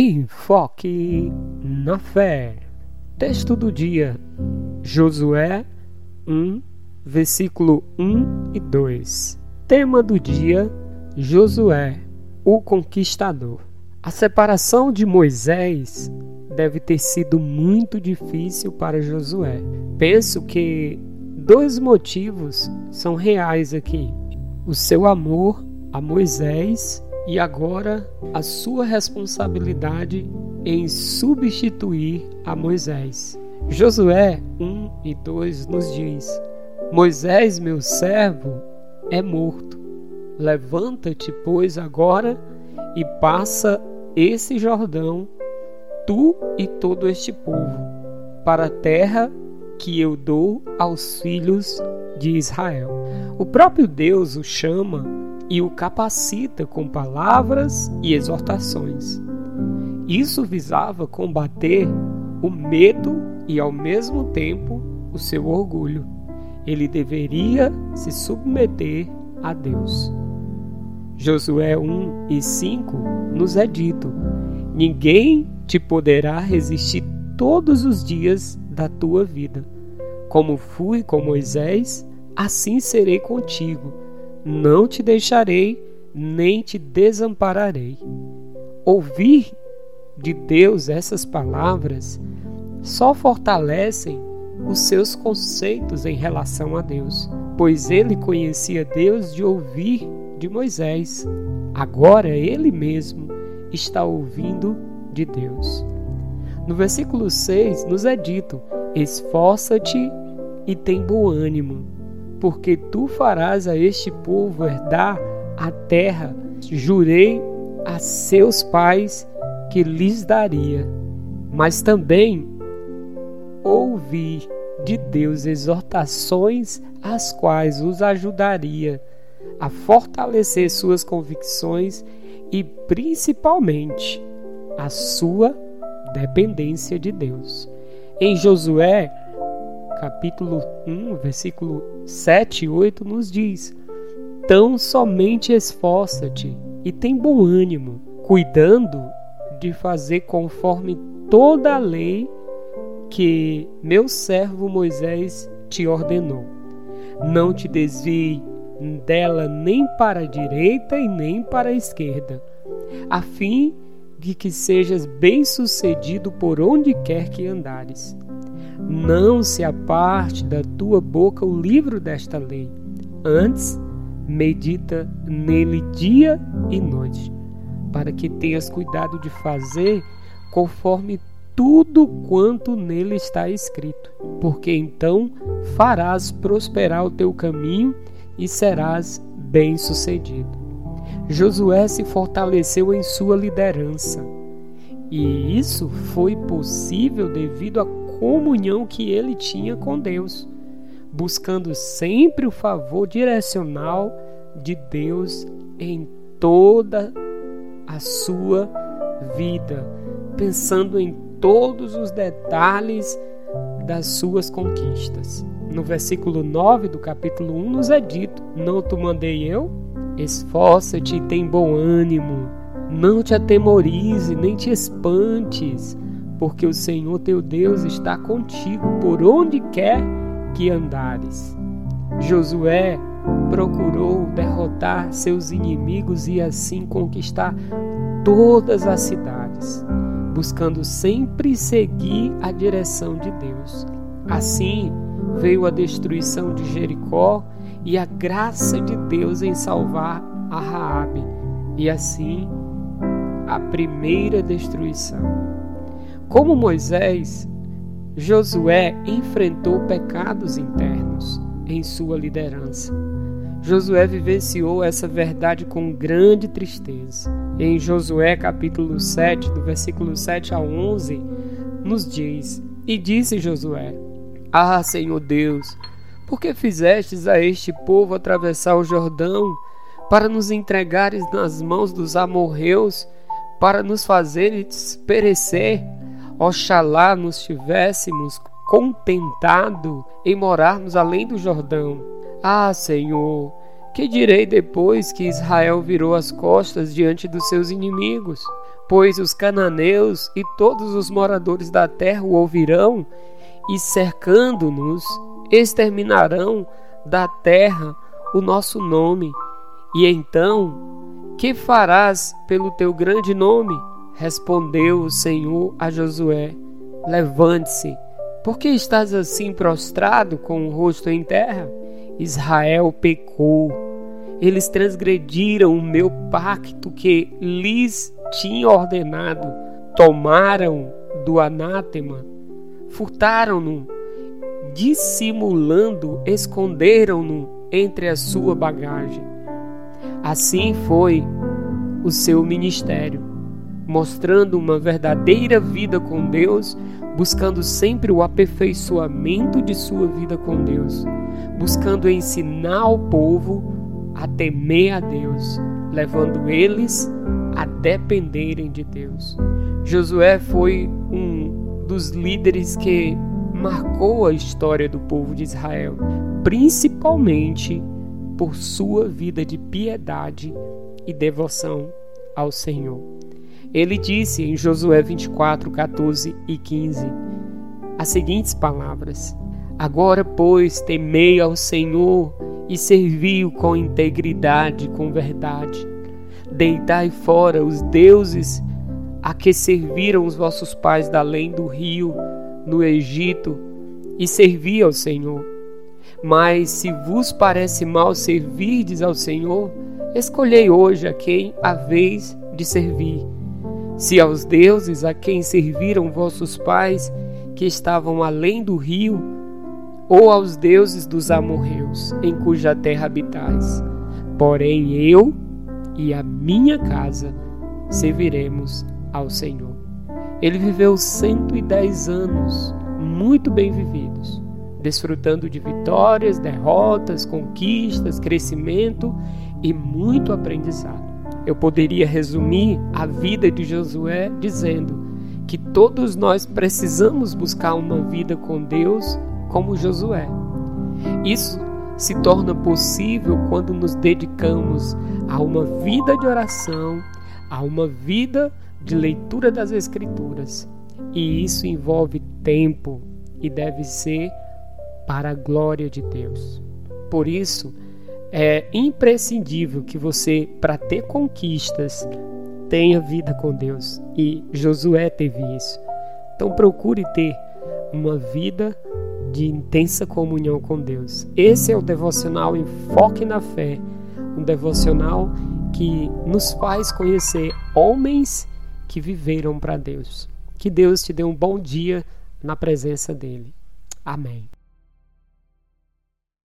Enfoque na fé. Texto do dia: Josué 1, versículo 1 e 2. Tema do dia: Josué, o conquistador. A separação de Moisés deve ter sido muito difícil para Josué. Penso que dois motivos são reais aqui: o seu amor a Moisés e agora a sua responsabilidade em substituir a Moisés. Josué 1 e 2 nos diz: Moisés, meu servo, é morto. Levanta-te, pois, agora e passa esse Jordão, tu e todo este povo, para a terra que eu dou aos filhos de Israel. O próprio Deus o chama e o capacita com palavras e exortações. Isso visava combater o medo e, ao mesmo tempo, o seu orgulho. Ele deveria se submeter a Deus. Josué 1 e 5 nos é dito: Ninguém te poderá resistir todos os dias da tua vida. Como fui com Moisés, assim serei contigo não te deixarei, nem te desampararei. Ouvir de Deus essas palavras só fortalecem os seus conceitos em relação a Deus, pois ele conhecia Deus de ouvir de Moisés. Agora ele mesmo está ouvindo de Deus. No versículo 6 nos é dito: Esforça-te e tem bom ânimo porque tu farás a este povo herdar a terra. Jurei a seus pais que lhes daria, mas também ouvi de Deus exortações as quais os ajudaria a fortalecer suas convicções e principalmente a sua dependência de Deus. Em Josué capítulo 1, versículo 7 e 8 nos diz: Tão somente esforça-te e tem bom ânimo, cuidando de fazer conforme toda a lei que meu servo Moisés te ordenou. Não te desvie dela nem para a direita e nem para a esquerda, a fim de que sejas bem-sucedido por onde quer que andares. Não se aparte da tua boca o livro desta lei. Antes, medita nele dia e noite, para que tenhas cuidado de fazer conforme tudo quanto nele está escrito, porque então farás prosperar o teu caminho e serás bem-sucedido. Josué se fortaleceu em sua liderança, e isso foi possível devido à comunhão que ele tinha com Deus, buscando sempre o favor direcional de Deus em toda a sua vida, pensando em todos os detalhes das suas conquistas. No versículo 9 do capítulo 1 nos é dito: Não te mandei eu? Esforça-te e tem bom ânimo. Não te atemorize, nem te espantes porque o Senhor teu Deus está contigo por onde quer que andares. Josué procurou derrotar seus inimigos e assim conquistar todas as cidades, buscando sempre seguir a direção de Deus. Assim veio a destruição de Jericó e a graça de Deus em salvar a Raabe, e assim a primeira destruição. Como Moisés, Josué enfrentou pecados internos em sua liderança. Josué vivenciou essa verdade com grande tristeza. Em Josué capítulo 7, do versículo 7 a 11, nos diz: E disse Josué: Ah, Senhor Deus, por que fizestes a este povo atravessar o Jordão para nos entregares nas mãos dos amorreus, para nos fazeres perecer? Oxalá nos tivéssemos contentado em morarmos além do Jordão. Ah, Senhor, que direi depois que Israel virou as costas diante dos seus inimigos? pois os cananeus e todos os moradores da terra o ouvirão e cercando-nos exterminarão da terra o nosso nome. E então, que farás pelo teu grande nome? Respondeu o Senhor a Josué: Levante-se, porque estás assim prostrado com o rosto em terra? Israel pecou. Eles transgrediram o meu pacto que lhes tinha ordenado. Tomaram do anátema, furtaram-no, dissimulando, esconderam-no entre a sua bagagem. Assim foi o seu ministério, mostrando uma verdadeira vida com Deus, buscando sempre o aperfeiçoamento de sua vida com Deus, buscando ensinar o povo a temer a Deus, levando eles a dependerem de Deus. Josué foi um dos líderes que marcou a história do povo de Israel, principalmente por sua vida de piedade e devoção ao Senhor. Ele disse em Josué 24, 14 e 15 as seguintes palavras: Agora, pois, temei ao Senhor e servi-o com integridade, com verdade. Deitai fora os deuses a que serviram os vossos pais da além do rio, no Egito, e servi ao Senhor. Mas se vos parece mal servirdes ao Senhor, escolhei hoje a quem a vez de servir. Se aos deuses a quem serviram vossos pais, que estavam além do rio, ou aos deuses dos amorreus, em cuja terra habitais. Porém eu e a minha casa serviremos ao Senhor. Ele viveu 110 anos, muito bem vividos, desfrutando de vitórias, derrotas, conquistas, crescimento e muito aprendizado. Eu poderia resumir a vida de Josué dizendo que todos nós precisamos buscar uma vida com Deus como Josué. Isso se torna possível quando nos dedicamos a uma vida de oração, a uma vida de leitura das Escrituras. E isso envolve tempo e deve ser para a glória de Deus. Por isso, é imprescindível que você, para ter conquistas, tenha vida com Deus. E Josué teve isso. Então procure ter uma vida de intensa comunhão com Deus. Esse é o devocional Enfoque na Fé, um devocional que nos faz conhecer homens que viveram para Deus. Que Deus te dê um bom dia na presença dele. Amém.